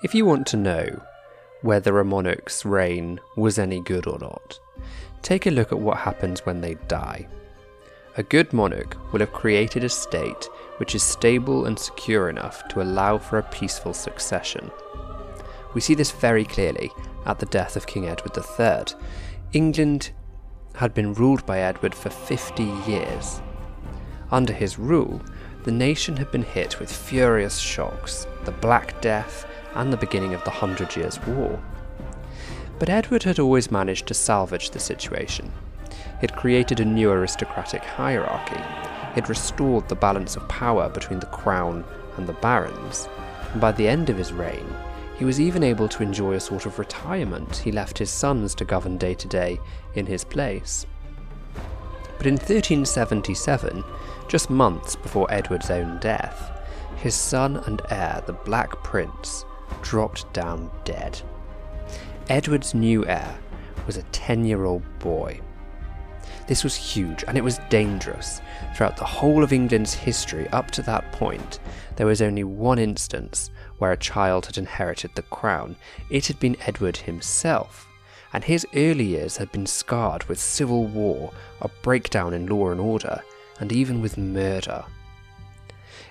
If you want to know whether a monarch's reign was any good or not, take a look at what happens when they die. A good monarch will have created a state which is stable and secure enough to allow for a peaceful succession. We see this very clearly at the death of King Edward III. England had been ruled by Edward for 50 years. Under his rule, the nation had been hit with furious shocks, the Black Death, and the beginning of the Hundred Years' War. But Edward had always managed to salvage the situation. He'd created a new aristocratic hierarchy, he'd restored the balance of power between the crown and the barons, and by the end of his reign, he was even able to enjoy a sort of retirement. He left his sons to govern day to day in his place. But in 1377, just months before Edward's own death, his son and heir, the Black Prince, dropped down dead. Edward's new heir was a 10 year old boy. This was huge and it was dangerous. Throughout the whole of England's history up to that point, there was only one instance where a child had inherited the crown. It had been Edward himself, and his early years had been scarred with civil war, a breakdown in law and order, and even with murder.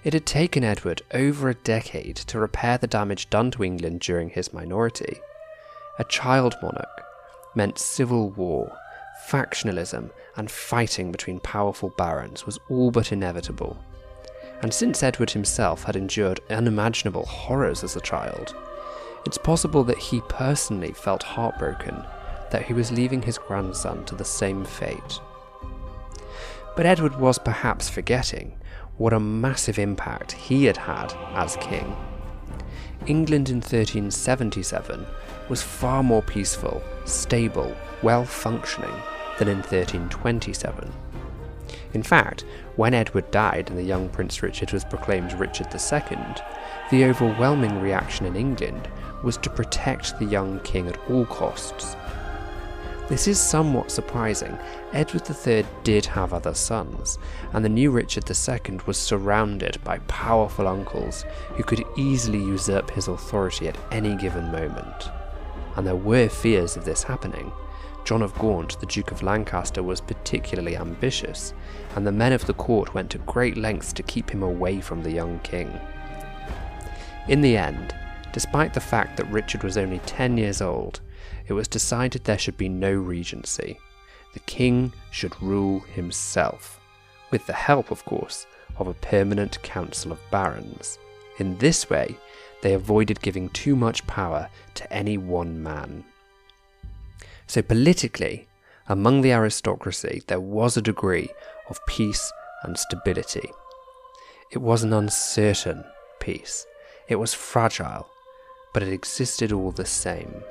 It had taken Edward over a decade to repair the damage done to England during his minority. A child monarch meant civil war, factionalism, and fighting between powerful barons was all but inevitable. And since Edward himself had endured unimaginable horrors as a child, it's possible that he personally felt heartbroken that he was leaving his grandson to the same fate. But Edward was perhaps forgetting what a massive impact he had had as king. England in 1377 was far more peaceful, stable, well functioning than in 1327. In fact, when Edward died and the young Prince Richard was proclaimed Richard II, the overwhelming reaction in England was to protect the young king at all costs. This is somewhat surprising. Edward III did have other sons, and the new Richard II was surrounded by powerful uncles who could easily usurp his authority at any given moment. And there were fears of this happening. John of Gaunt, the Duke of Lancaster, was particularly ambitious, and the men of the court went to great lengths to keep him away from the young king. In the end, despite the fact that Richard was only 10 years old, it was decided there should be no regency. The king should rule himself, with the help, of course, of a permanent council of barons. In this way, they avoided giving too much power to any one man. So, politically, among the aristocracy, there was a degree of peace and stability. It was an uncertain peace, it was fragile, but it existed all the same.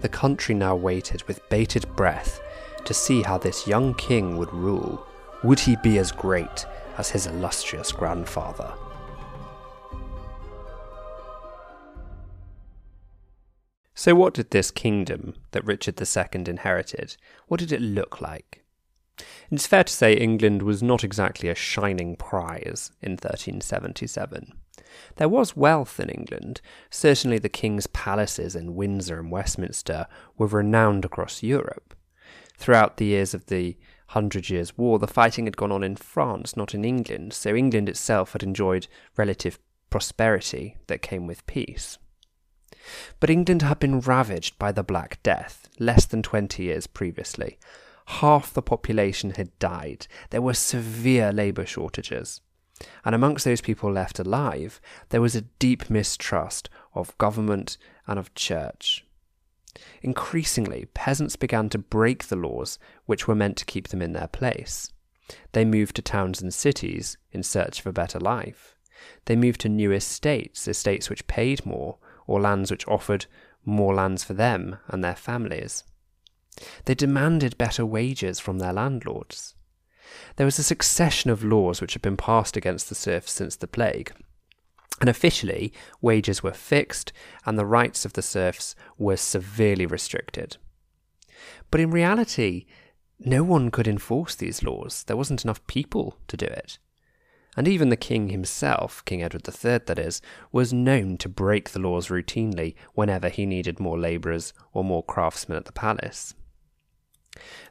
The country now waited with bated breath to see how this young king would rule. Would he be as great as his illustrious grandfather? So, what did this kingdom that Richard II inherited, what did it look like? It's fair to say England was not exactly a shining prize in 1377. There was wealth in England. Certainly the king's palaces in Windsor and Westminster were renowned across Europe. Throughout the years of the Hundred Years' War, the fighting had gone on in France, not in England, so England itself had enjoyed relative prosperity that came with peace. But England had been ravaged by the Black Death less than 20 years previously. Half the population had died. There were severe labour shortages. And amongst those people left alive, there was a deep mistrust of government and of church. Increasingly, peasants began to break the laws which were meant to keep them in their place. They moved to towns and cities in search of a better life. They moved to new estates, estates which paid more, or lands which offered more lands for them and their families. They demanded better wages from their landlords. There was a succession of laws which had been passed against the serfs since the plague. And officially, wages were fixed and the rights of the serfs were severely restricted. But in reality, no one could enforce these laws. There wasn't enough people to do it. and even the king himself, King Edward III that is, was known to break the laws routinely whenever he needed more labourers or more craftsmen at the palace.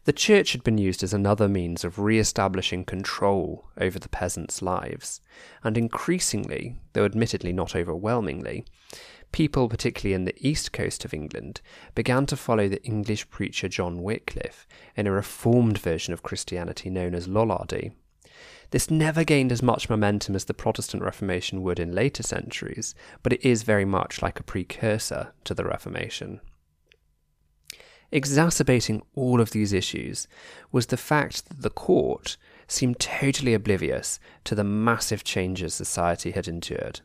The church had been used as another means of re establishing control over the peasants' lives, and increasingly, though admittedly not overwhelmingly, people, particularly in the east coast of England, began to follow the English preacher John Wycliffe in a reformed version of Christianity known as Lollardy. This never gained as much momentum as the Protestant Reformation would in later centuries, but it is very much like a precursor to the Reformation. Exacerbating all of these issues was the fact that the court seemed totally oblivious to the massive changes society had endured.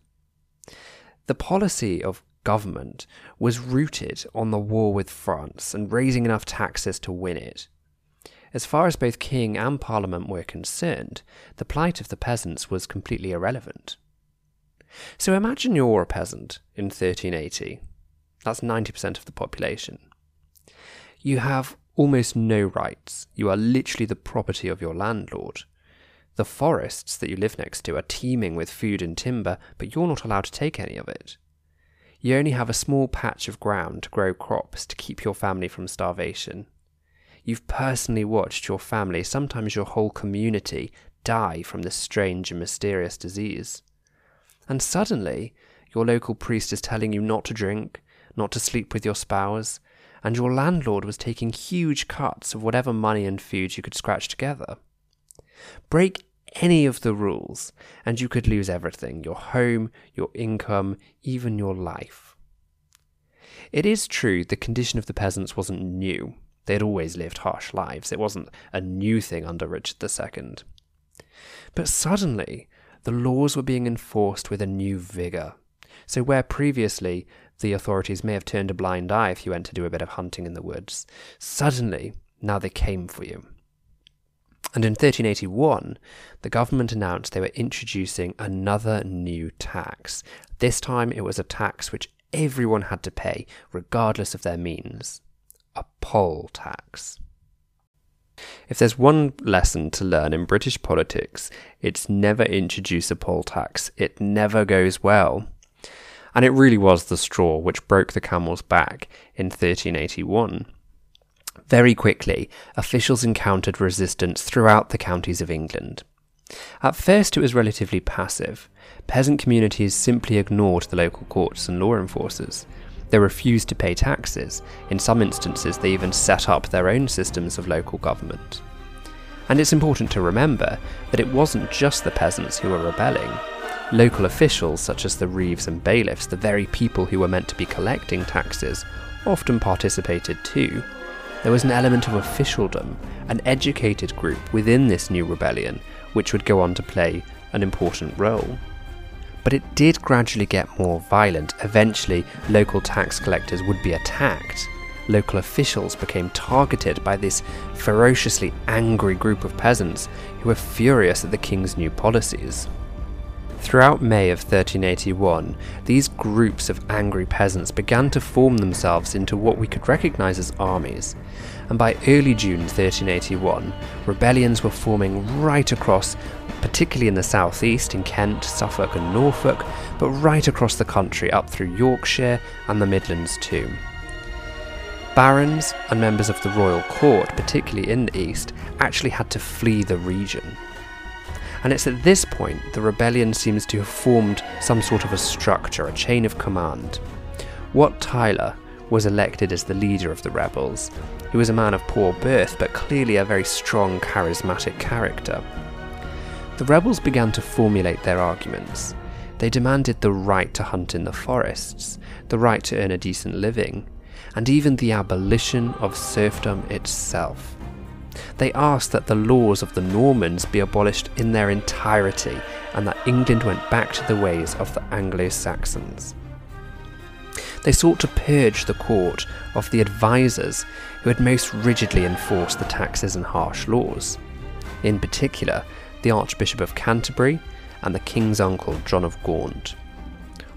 The policy of government was rooted on the war with France and raising enough taxes to win it. As far as both king and parliament were concerned, the plight of the peasants was completely irrelevant. So imagine you're a peasant in 1380. That's 90% of the population. You have almost no rights. You are literally the property of your landlord. The forests that you live next to are teeming with food and timber, but you're not allowed to take any of it. You only have a small patch of ground to grow crops to keep your family from starvation. You've personally watched your family, sometimes your whole community, die from this strange and mysterious disease. And suddenly, your local priest is telling you not to drink, not to sleep with your spouse, and your landlord was taking huge cuts of whatever money and food you could scratch together. Break any of the rules, and you could lose everything your home, your income, even your life. It is true the condition of the peasants wasn't new. They had always lived harsh lives. It wasn't a new thing under Richard II. But suddenly, the laws were being enforced with a new vigour. So, where previously the authorities may have turned a blind eye if you went to do a bit of hunting in the woods, suddenly now they came for you. And in 1381, the government announced they were introducing another new tax. This time it was a tax which everyone had to pay, regardless of their means a poll tax. If there's one lesson to learn in British politics, it's never introduce a poll tax. It never goes well. And it really was the straw which broke the camel's back in 1381. Very quickly, officials encountered resistance throughout the counties of England. At first, it was relatively passive. Peasant communities simply ignored the local courts and law enforcers. They refused to pay taxes. In some instances, they even set up their own systems of local government. And it's important to remember that it wasn't just the peasants who were rebelling. Local officials, such as the reeves and bailiffs, the very people who were meant to be collecting taxes, often participated too, there was an element of officialdom, an educated group within this new rebellion, which would go on to play an important role. But it did gradually get more violent. Eventually, local tax collectors would be attacked. Local officials became targeted by this ferociously angry group of peasants who were furious at the king's new policies. Throughout May of 1381, these groups of angry peasants began to form themselves into what we could recognise as armies, and by early June 1381, rebellions were forming right across, particularly in the southeast in Kent, Suffolk, and Norfolk, but right across the country up through Yorkshire and the Midlands too. Barons and members of the royal court, particularly in the east, actually had to flee the region and it's at this point the rebellion seems to have formed some sort of a structure, a chain of command. Wat Tyler was elected as the leader of the rebels. He was a man of poor birth, but clearly a very strong, charismatic character. The rebels began to formulate their arguments. They demanded the right to hunt in the forests, the right to earn a decent living, and even the abolition of serfdom itself they asked that the laws of the Normans be abolished in their entirety and that England went back to the ways of the Anglo Saxons. They sought to purge the court of the advisers who had most rigidly enforced the taxes and harsh laws. In particular, the Archbishop of Canterbury and the King's uncle John of Gaunt.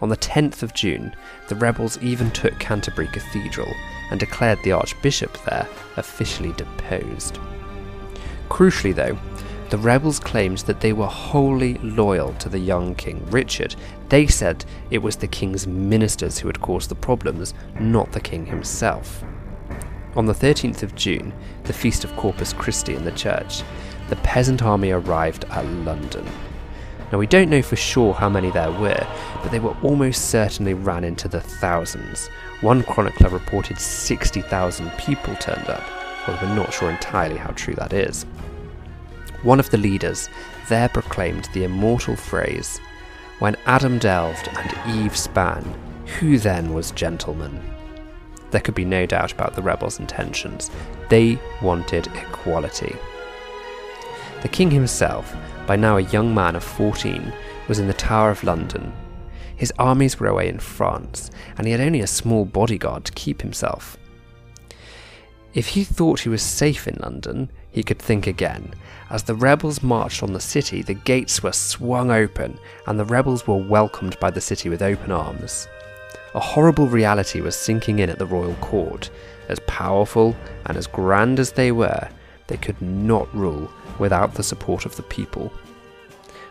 On the 10th of June, the rebels even took Canterbury Cathedral and declared the Archbishop there officially deposed. Crucially, though, the rebels claimed that they were wholly loyal to the young King Richard. They said it was the king's ministers who had caused the problems, not the king himself. On the 13th of June, the feast of Corpus Christi in the church, the peasant army arrived at London. Now, we don't know for sure how many there were, but they were almost certainly ran into the thousands. One chronicler reported 60,000 people turned up, although we're not sure entirely how true that is. One of the leaders there proclaimed the immortal phrase, When Adam delved and Eve span, who then was gentleman? There could be no doubt about the rebels' intentions. They wanted equality. The king himself, by now a young man of 14, was in the Tower of London. His armies were away in France, and he had only a small bodyguard to keep himself. If he thought he was safe in London, he could think again. As the rebels marched on the city, the gates were swung open, and the rebels were welcomed by the city with open arms. A horrible reality was sinking in at the royal court. As powerful and as grand as they were, they could not rule without the support of the people.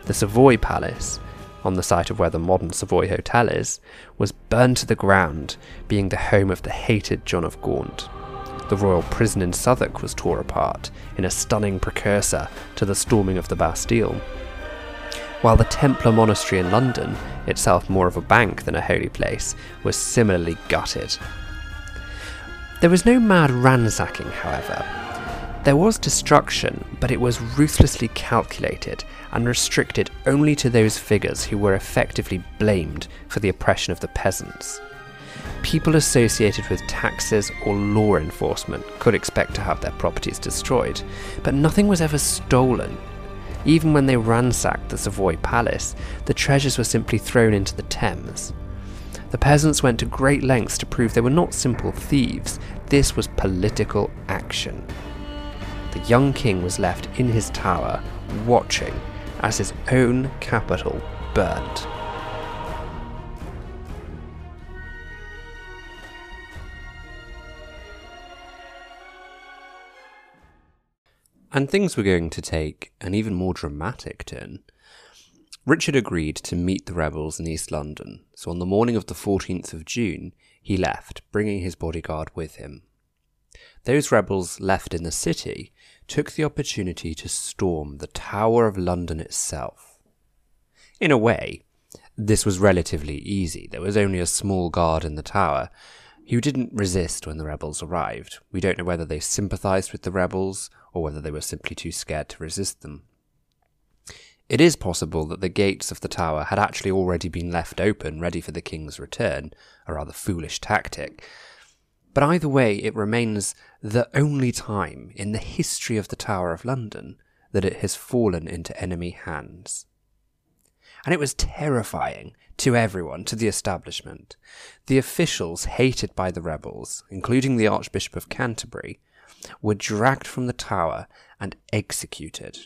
The Savoy Palace, on the site of where the modern Savoy Hotel is, was burned to the ground, being the home of the hated John of Gaunt. The royal prison in Southwark was torn apart, in a stunning precursor to the storming of the Bastille. While the Templar Monastery in London, itself more of a bank than a holy place, was similarly gutted. There was no mad ransacking, however, there was destruction, but it was ruthlessly calculated and restricted only to those figures who were effectively blamed for the oppression of the peasants. People associated with taxes or law enforcement could expect to have their properties destroyed, but nothing was ever stolen. Even when they ransacked the Savoy Palace, the treasures were simply thrown into the Thames. The peasants went to great lengths to prove they were not simple thieves, this was political action the young king was left in his tower, watching as his own capital burned. And things were going to take an even more dramatic turn. Richard agreed to meet the rebels in East London, so on the morning of the 14th of June, he left, bringing his bodyguard with him. Those rebels left in the city took the opportunity to storm the Tower of London itself. In a way, this was relatively easy. There was only a small guard in the tower who didn't resist when the rebels arrived. We don't know whether they sympathized with the rebels or whether they were simply too scared to resist them. It is possible that the gates of the tower had actually already been left open, ready for the king's return, a rather foolish tactic, but either way, it remains the only time in the history of the Tower of London that it has fallen into enemy hands. And it was terrifying to everyone, to the establishment. The officials hated by the rebels, including the Archbishop of Canterbury, were dragged from the tower and executed.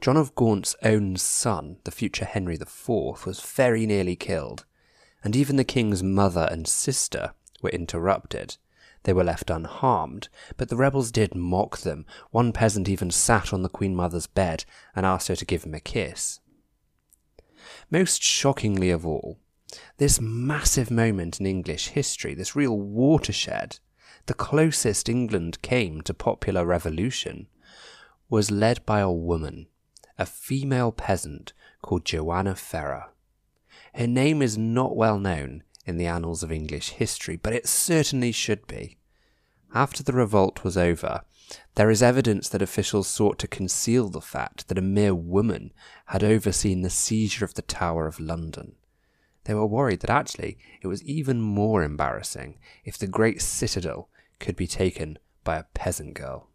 John of Gaunt's own son, the future Henry IV, was very nearly killed, and even the king's mother and sister were interrupted. They were left unharmed, but the rebels did mock them. One peasant even sat on the Queen Mother's bed and asked her to give him a kiss. Most shockingly of all, this massive moment in English history, this real watershed, the closest England came to popular revolution, was led by a woman, a female peasant called Joanna Ferrour. Her name is not well known, in the annals of English history, but it certainly should be. After the revolt was over, there is evidence that officials sought to conceal the fact that a mere woman had overseen the seizure of the Tower of London. They were worried that actually it was even more embarrassing if the great citadel could be taken by a peasant girl.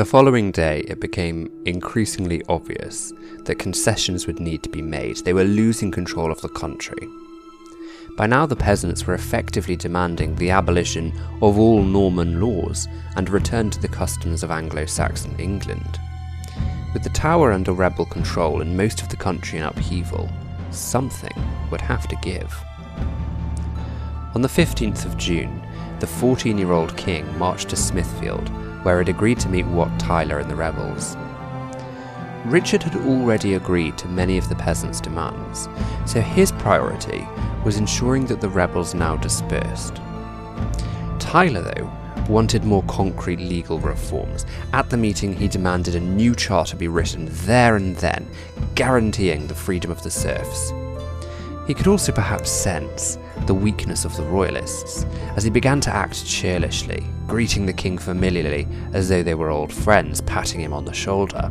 The following day, it became increasingly obvious that concessions would need to be made. They were losing control of the country. By now, the peasants were effectively demanding the abolition of all Norman laws and a return to the customs of Anglo Saxon England. With the tower under rebel control and most of the country in upheaval, something would have to give. On the 15th of June, the 14 year old king marched to Smithfield, where he'd agreed to meet Wat Tyler and the rebels. Richard had already agreed to many of the peasants' demands, so his priority was ensuring that the rebels now dispersed. Tyler, though, wanted more concrete legal reforms. At the meeting, he demanded a new charter be written there and then, guaranteeing the freedom of the serfs. He could also perhaps sense the weakness of the royalists as he began to act churlishly, greeting the king familiarly as though they were old friends, patting him on the shoulder.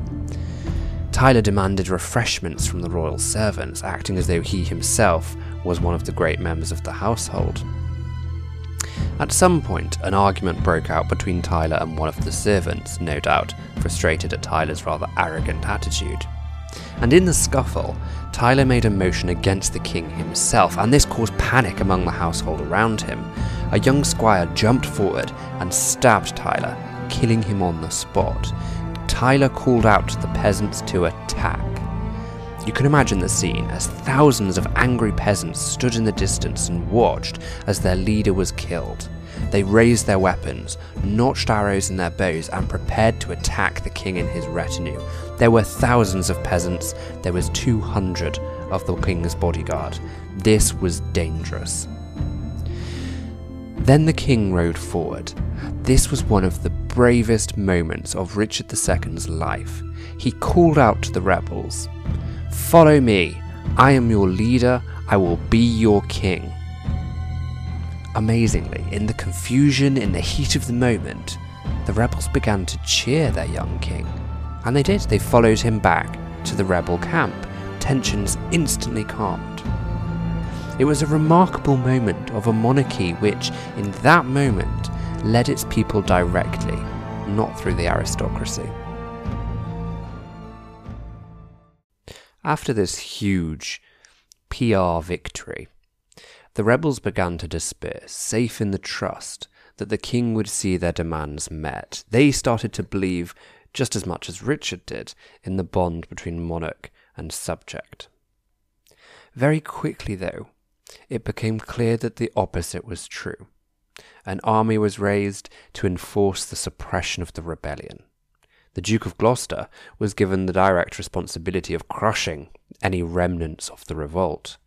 Tyler demanded refreshments from the royal servants, acting as though he himself was one of the great members of the household. At some point, an argument broke out between Tyler and one of the servants, no doubt frustrated at Tyler's rather arrogant attitude. And in the scuffle, Tyler made a motion against the king himself, and this caused panic among the household around him. A young squire jumped forward and stabbed Tyler, killing him on the spot. Tyler called out to the peasants to attack. You can imagine the scene as thousands of angry peasants stood in the distance and watched as their leader was killed. They raised their weapons, notched arrows in their bows, and prepared to attack the king and his retinue. There were thousands of peasants, there was 200 of the king's bodyguard. This was dangerous. Then the king rode forward. This was one of the bravest moments of Richard II's life. He called out to the rebels Follow me. I am your leader. I will be your king. Amazingly, in the confusion, in the heat of the moment, the rebels began to cheer their young king. And they did. They followed him back to the rebel camp. Tensions instantly calmed. It was a remarkable moment of a monarchy which, in that moment, led its people directly, not through the aristocracy. After this huge PR victory, the rebels began to disperse, safe in the trust that the king would see their demands met. They started to believe, just as much as Richard did, in the bond between monarch and subject. Very quickly, though, it became clear that the opposite was true. An army was raised to enforce the suppression of the rebellion the Duke of Gloucester was given the direct responsibility of crushing any remnants of the revolt.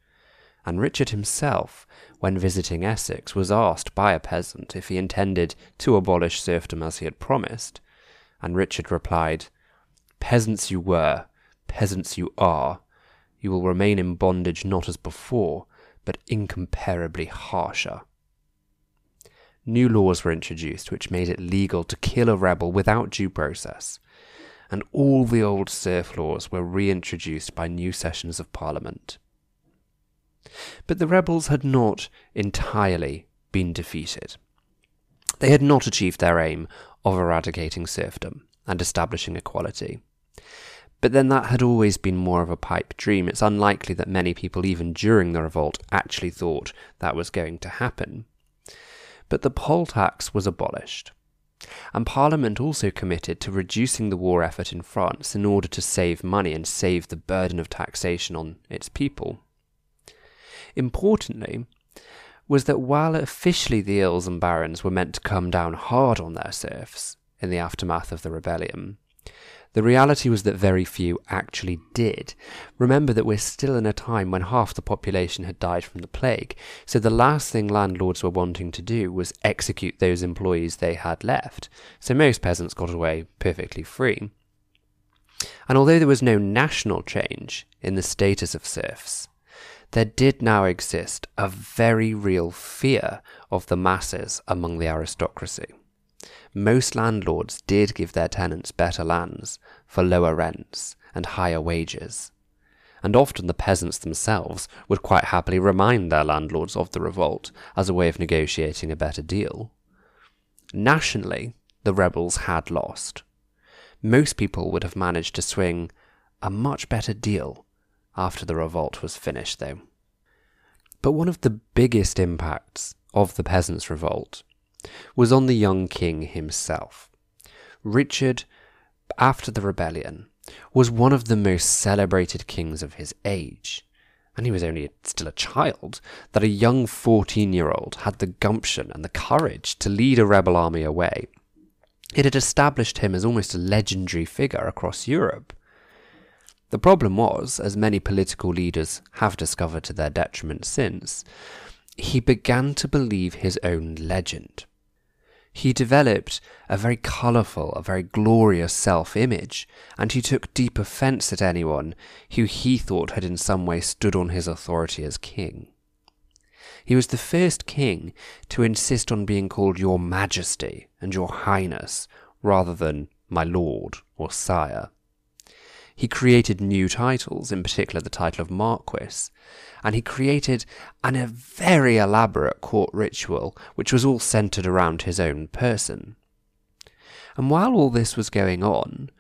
And Richard himself, when visiting Essex, was asked by a peasant if he intended to abolish serfdom as he had promised, and Richard replied, Peasants you were, peasants you are, you will remain in bondage not as before, but incomparably harsher new laws were introduced which made it legal to kill a rebel without due process, and all the old serf laws were reintroduced by new sessions of Parliament. But the rebels had not entirely been defeated. They had not achieved their aim of eradicating serfdom and establishing equality. But then that had always been more of a pipe dream. It's unlikely that many people, even during the revolt, actually thought that was going to happen but the poll tax was abolished. And Parliament also committed to reducing the war effort in France in order to save money and save the burden of taxation on its people. Importantly, was that while officially the earls and barons were meant to come down hard on their serfs in the aftermath of the rebellion, the reality was that very few actually did. Remember that we're still in a time when half the population had died from the plague, so the last thing landlords were wanting to do was execute those employees they had left. So most peasants got away perfectly free. And although there was no national change in the status of serfs, there did now exist a very real fear of the masses among the aristocracy most landlords did give their tenants better lands for lower rents and higher wages. And often the peasants themselves would quite happily remind their landlords of the revolt as a way of negotiating a better deal. Nationally, the rebels had lost. Most people would have managed to swing a much better deal after the revolt was finished, though. But one of the biggest impacts of the peasants' revolt was on the young king himself. Richard, after the rebellion, was one of the most celebrated kings of his age, and he was only still a child, that a young 14 year old had the gumption and the courage to lead a rebel army away. It had established him as almost a legendary figure across Europe. The problem was, as many political leaders have discovered to their detriment since, he began to believe his own legend. He developed a very colourful, a very glorious self image, and he took deep offence at anyone who he thought had in some way stood on his authority as king. He was the first king to insist on being called Your Majesty and Your Highness rather than My Lord or Sire. He created new titles, in particular the title of Marquis, and he created an, a very elaborate court ritual which was all centred around his own person. And while all this was going on,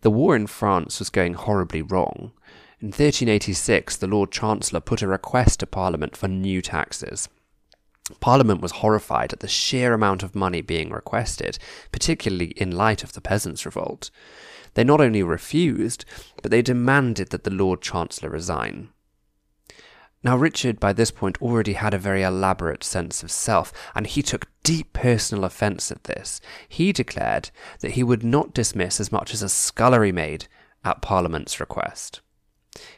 the war in France was going horribly wrong. In 1386, the Lord Chancellor put a request to Parliament for new taxes. Parliament was horrified at the sheer amount of money being requested, particularly in light of the Peasants' Revolt. They not only refused, but they demanded that the Lord Chancellor resign. Now, Richard by this point already had a very elaborate sense of self, and he took deep personal offence at this. He declared that he would not dismiss as much as a scullery maid at Parliament's request.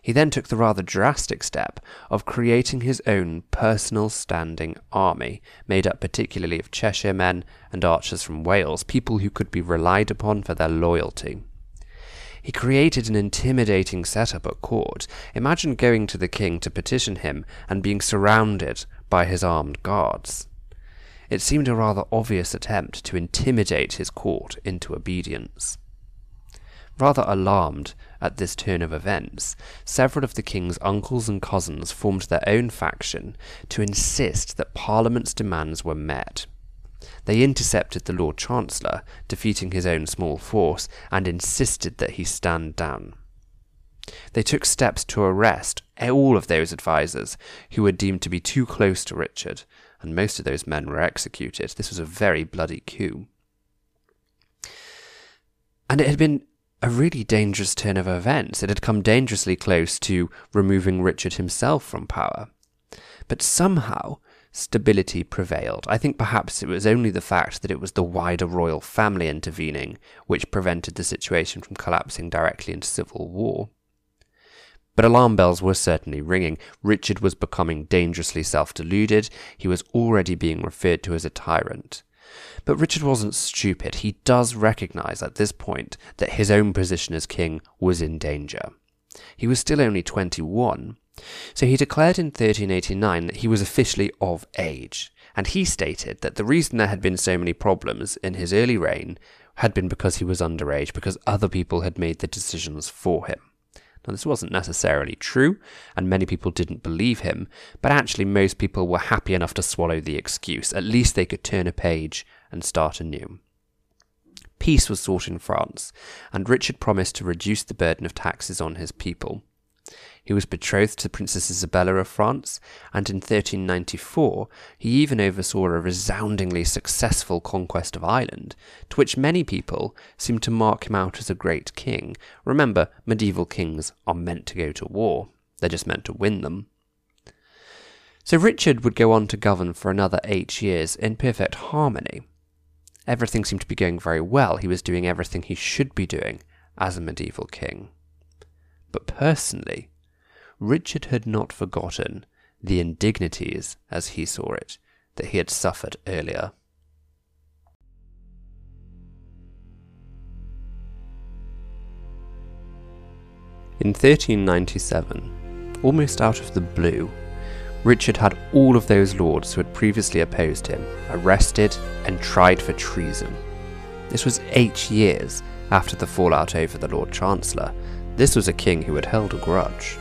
He then took the rather drastic step of creating his own personal standing army, made up particularly of Cheshire men and archers from Wales, people who could be relied upon for their loyalty. He created an intimidating setup at court. Imagine going to the king to petition him and being surrounded by his armed guards. It seemed a rather obvious attempt to intimidate his court into obedience. Rather alarmed at this turn of events, several of the king's uncles and cousins formed their own faction to insist that Parliament's demands were met. They intercepted the Lord Chancellor, defeating his own small force, and insisted that he stand down. They took steps to arrest all of those advisers who were deemed to be too close to Richard, and most of those men were executed. This was a very bloody coup. And it had been a really dangerous turn of events. It had come dangerously close to removing Richard himself from power. But somehow, stability prevailed. I think perhaps it was only the fact that it was the wider royal family intervening which prevented the situation from collapsing directly into civil war. But alarm bells were certainly ringing. Richard was becoming dangerously self deluded. He was already being referred to as a tyrant. But Richard wasn't stupid. He does recognize at this point that his own position as king was in danger. He was still only 21, so he declared in 1389 that he was officially of age, and he stated that the reason there had been so many problems in his early reign had been because he was underage, because other people had made the decisions for him. Now, this wasn't necessarily true, and many people didn't believe him, but actually, most people were happy enough to swallow the excuse. At least they could turn a page and start anew. Peace was sought in France, and Richard promised to reduce the burden of taxes on his people. He was betrothed to Princess Isabella of France, and in 1394 he even oversaw a resoundingly successful conquest of Ireland, to which many people seem to mark him out as a great king. Remember, medieval kings are meant to go to war, they're just meant to win them. So Richard would go on to govern for another eight years in perfect harmony. Everything seemed to be going very well. He was doing everything he should be doing as a medieval king. But personally, Richard had not forgotten the indignities, as he saw it, that he had suffered earlier. In 1397, almost out of the blue, Richard had all of those lords who had previously opposed him arrested and tried for treason. This was eight years after the fallout over the Lord Chancellor. This was a king who had held a grudge.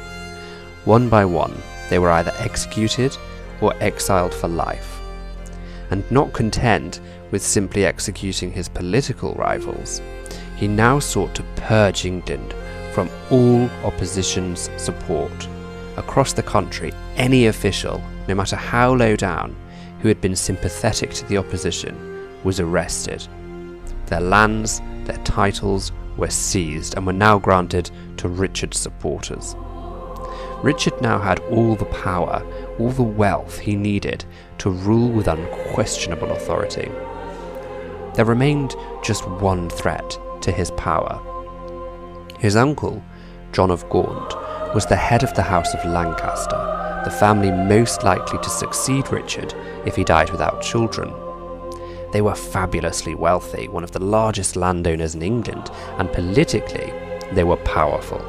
One by one, they were either executed or exiled for life. And not content with simply executing his political rivals, he now sought to purge England from all opposition's support. Across the country, any official, no matter how low down, who had been sympathetic to the opposition was arrested. Their lands, their titles were seized and were now granted to Richard's supporters. Richard now had all the power, all the wealth he needed to rule with unquestionable authority. There remained just one threat to his power. His uncle, John of Gaunt, was the head of the House of Lancaster, the family most likely to succeed Richard if he died without children. They were fabulously wealthy, one of the largest landowners in England, and politically, they were powerful.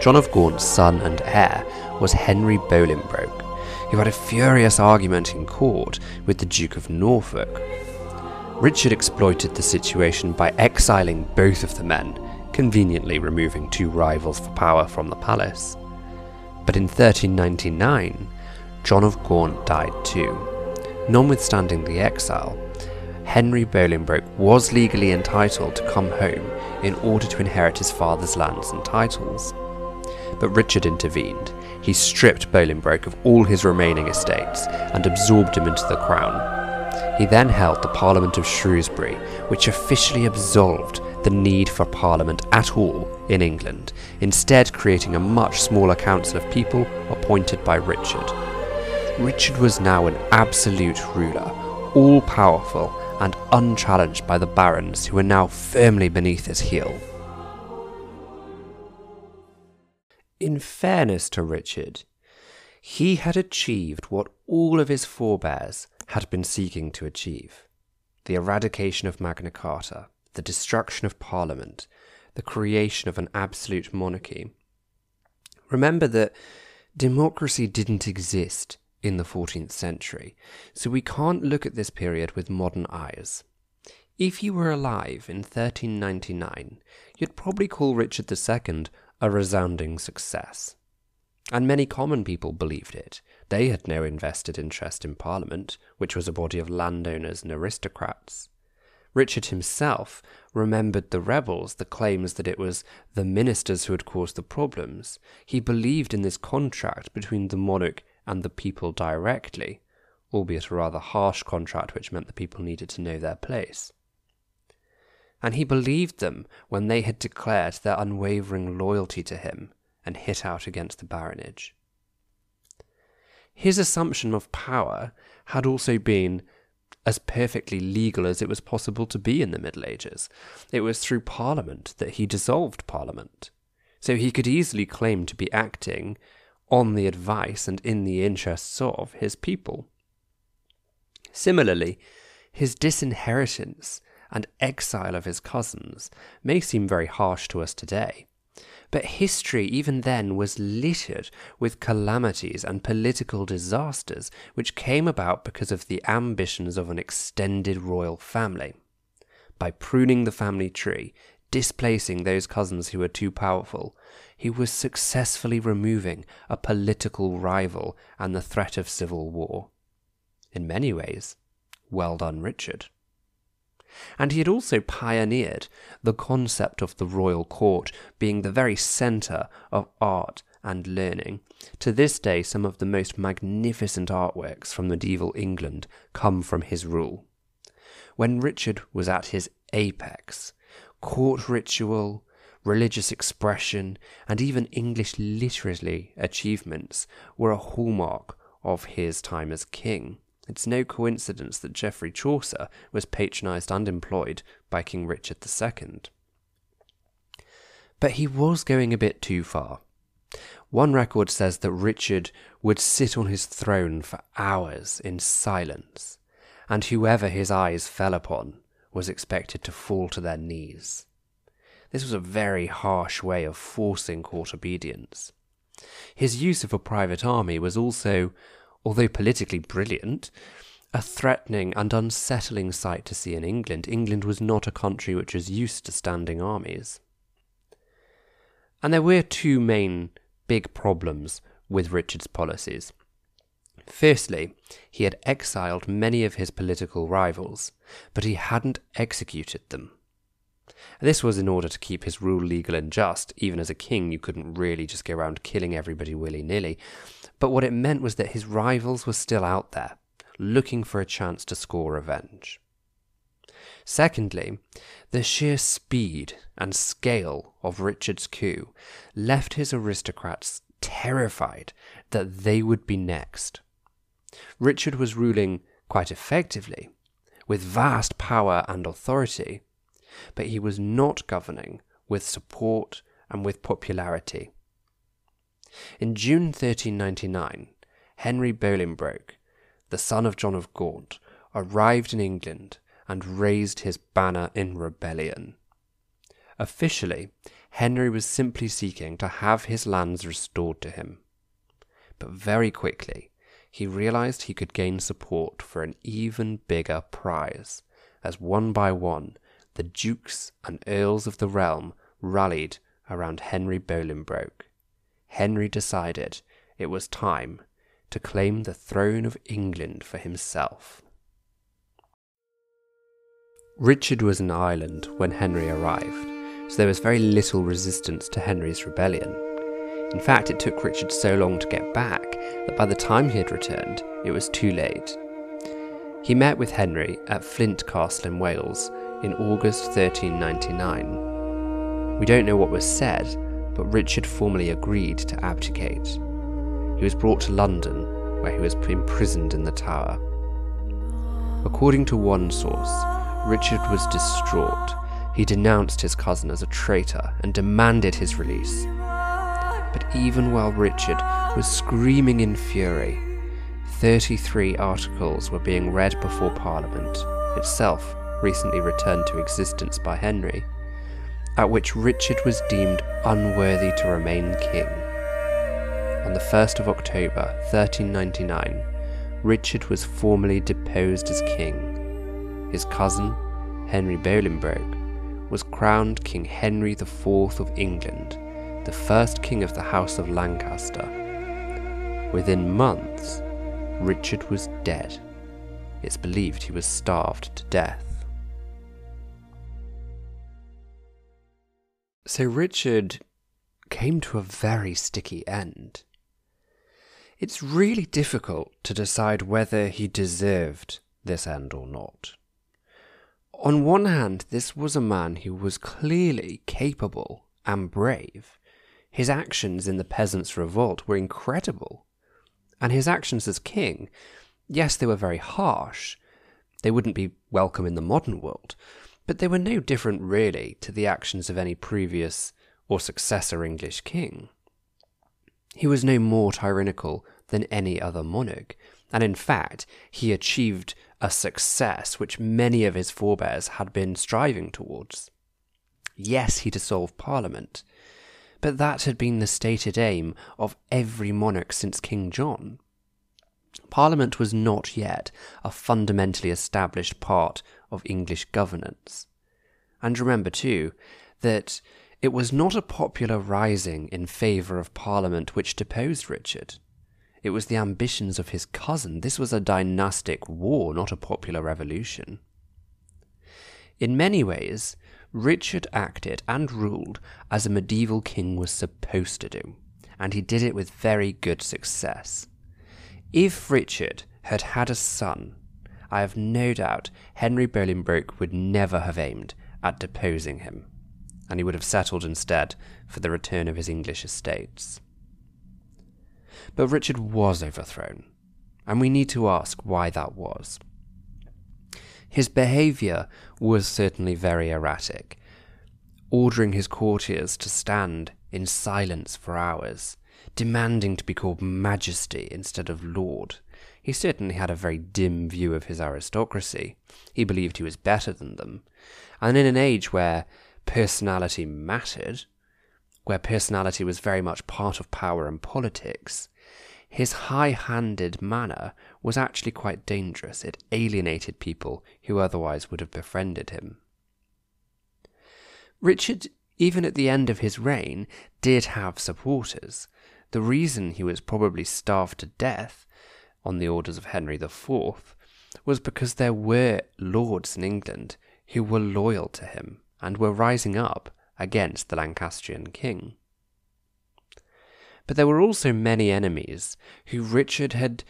John of Gaunt's son and heir was Henry Bolingbroke, who had a furious argument in court with the Duke of Norfolk. Richard exploited the situation by exiling both of the men, conveniently removing two rivals for power from the palace. But in 1399, John of Gaunt died too. Notwithstanding the exile, Henry Bolingbroke was legally entitled to come home in order to inherit his father's lands and titles. But Richard intervened. He stripped Bolingbroke of all his remaining estates and absorbed him into the crown. He then held the Parliament of Shrewsbury, which officially absolved the need for Parliament at all in England, instead creating a much smaller council of people appointed by Richard. Richard was now an absolute ruler, all powerful and unchallenged by the barons who were now firmly beneath his heel. In fairness to Richard, he had achieved what all of his forebears had been seeking to achieve the eradication of Magna Carta, the destruction of Parliament, the creation of an absolute monarchy. Remember that democracy didn't exist in the 14th century, so we can't look at this period with modern eyes. If you were alive in 1399, you'd probably call Richard II a resounding success. And many common people believed it. They had no invested interest in Parliament, which was a body of landowners and aristocrats. Richard himself remembered the rebels, the claims that it was the ministers who had caused the problems. He believed in this contract between the monarch and the people directly, albeit a rather harsh contract which meant the people needed to know their place. And he believed them when they had declared their unwavering loyalty to him and hit out against the baronage. His assumption of power had also been as perfectly legal as it was possible to be in the Middle Ages. It was through Parliament that he dissolved Parliament. So he could easily claim to be acting on the advice and in the interests of his people. Similarly, his disinheritance and exile of his cousins may seem very harsh to us today. But history, even then, was littered with calamities and political disasters which came about because of the ambitions of an extended royal family. By pruning the family tree, displacing those cousins who were too powerful, he was successfully removing a political rival and the threat of civil war. In many ways, well done, Richard. And he had also pioneered the concept of the royal court being the very centre of art and learning. To this day, some of the most magnificent artworks from medieval England come from his rule. When Richard was at his apex, court ritual, religious expression, and even English literary achievements were a hallmark of his time as king. It's no coincidence that Geoffrey Chaucer was patronised and employed by King Richard II. But he was going a bit too far. One record says that Richard would sit on his throne for hours in silence, and whoever his eyes fell upon was expected to fall to their knees. This was a very harsh way of forcing court obedience. His use of a private army was also, although politically brilliant, a threatening and unsettling sight to see in England. England was not a country which was used to standing armies. And there were two main big problems with Richard's policies. Firstly, he had exiled many of his political rivals, but he hadn't executed them. This was in order to keep his rule legal and just. Even as a king, you couldn't really just go around killing everybody willy nilly. But what it meant was that his rivals were still out there, looking for a chance to score revenge. Secondly, the sheer speed and scale of Richard's coup left his aristocrats terrified that they would be next. Richard was ruling quite effectively, with vast power and authority, but he was not governing with support and with popularity. In June 1399, Henry Bolingbroke, the son of John of Gaunt, arrived in England and raised his banner in rebellion. Officially, Henry was simply seeking to have his lands restored to him. But very quickly, he realized he could gain support for an even bigger prize, as one by one the dukes and earls of the realm rallied around Henry Bolingbroke. Henry decided it was time to claim the throne of England for himself. Richard was in Ireland when Henry arrived, so there was very little resistance to Henry's rebellion. In fact, it took Richard so long to get back that by the time he had returned, it was too late. He met with Henry at Flint Castle in Wales in August 1399. We don't know what was said, but Richard formally agreed to abdicate. He was brought to London, where he was imprisoned in the Tower. According to one source, Richard was distraught. He denounced his cousin as a traitor and demanded his release. But even while Richard was screaming in fury, 33 articles were being read before Parliament, itself recently returned to existence by Henry, at which Richard was deemed unworthy to remain king. On the 1st of October 1399, Richard was formally deposed as king. His cousin, Henry Bolingbroke, was crowned King Henry IV of England, the first king of the House of Lancaster. Within months, Richard was dead. It's believed he was starved to death. So Richard came to a very sticky end. It's really difficult to decide whether he deserved this end or not. On one hand, this was a man who was clearly capable and brave. His actions in the peasants' revolt were incredible. And his actions as king, yes, they were very harsh. They wouldn't be welcome in the modern world, but they were no different really to the actions of any previous or successor English king. He was no more tyrannical than any other monarch, and in fact, he achieved a success which many of his forebears had been striving towards. Yes, he dissolved Parliament, but that had been the stated aim of every monarch since King John. Parliament was not yet a fundamentally established part of English governance. And remember, too, that it was not a popular rising in favour of Parliament which deposed Richard. It was the ambitions of his cousin. This was a dynastic war, not a popular revolution. In many ways, Richard acted and ruled as a medieval king was supposed to do, and he did it with very good success. If Richard had had a son, I have no doubt Henry Bolingbroke would never have aimed at deposing him, and he would have settled instead for the return of his English estates. But Richard was overthrown, and we need to ask why that was. His behaviour was certainly very erratic, ordering his courtiers to stand in silence for hours, demanding to be called Majesty instead of Lord. He certainly had a very dim view of his aristocracy. He believed he was better than them. And in an age where personality mattered, where personality was very much part of power and politics, his high handed manner was actually quite dangerous. It alienated people who otherwise would have befriended him. Richard, even at the end of his reign, did have supporters. The reason he was probably starved to death, on the orders of Henry IV, was because there were lords in England who were loyal to him and were rising up against the Lancastrian king. But there were also many enemies who Richard had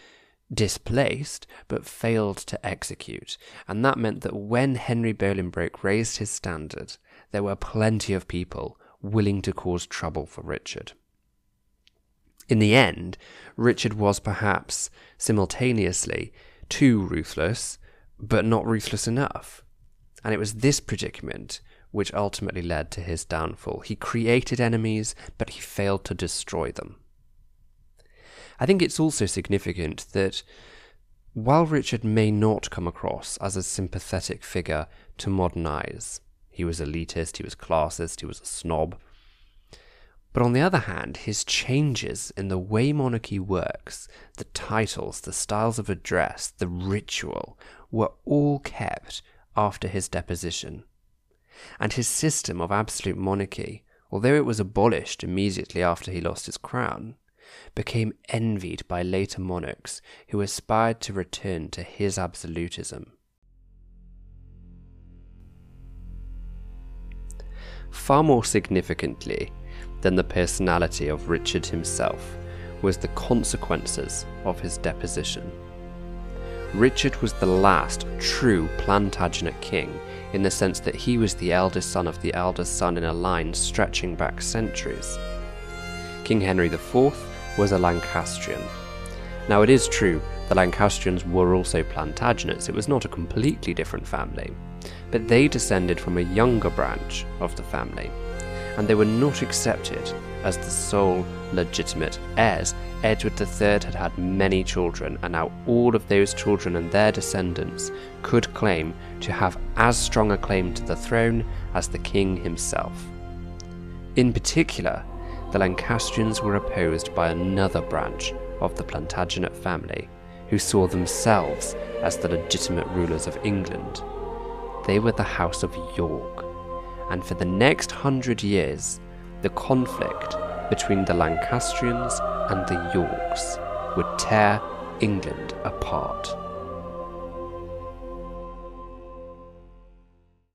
displaced but failed to execute, and that meant that when Henry Bolingbroke raised his standard, there were plenty of people willing to cause trouble for Richard. In the end, Richard was perhaps simultaneously too ruthless, but not ruthless enough. And it was this predicament which ultimately led to his downfall. He created enemies, but he failed to destroy them. I think it's also significant that while Richard may not come across as a sympathetic figure to modern eyes, he was elitist, he was classist, he was a snob. But on the other hand, his changes in the way monarchy works, the titles, the styles of address, the ritual, were all kept after his deposition. And his system of absolute monarchy, although it was abolished immediately after he lost his crown, became envied by later monarchs who aspired to return to his absolutism. Far more significantly than the personality of Richard himself was the consequences of his deposition. Richard was the last true Plantagenet king in the sense that he was the eldest son of the eldest son in a line stretching back centuries. King Henry IV was a Lancastrian. Now, it is true the Lancastrians were also Plantagenets, it was not a completely different family, but they descended from a younger branch of the family, and they were not accepted as the sole legitimate heirs. Edward III had had many children, and now all of those children and their descendants could claim to have as strong a claim to the throne as the king himself. In particular, the Lancastrians were opposed by another branch of the Plantagenet family, who saw themselves as the legitimate rulers of England. They were the House of York, and for the next hundred years, the conflict between the Lancastrians and the Yorks would tear England apart.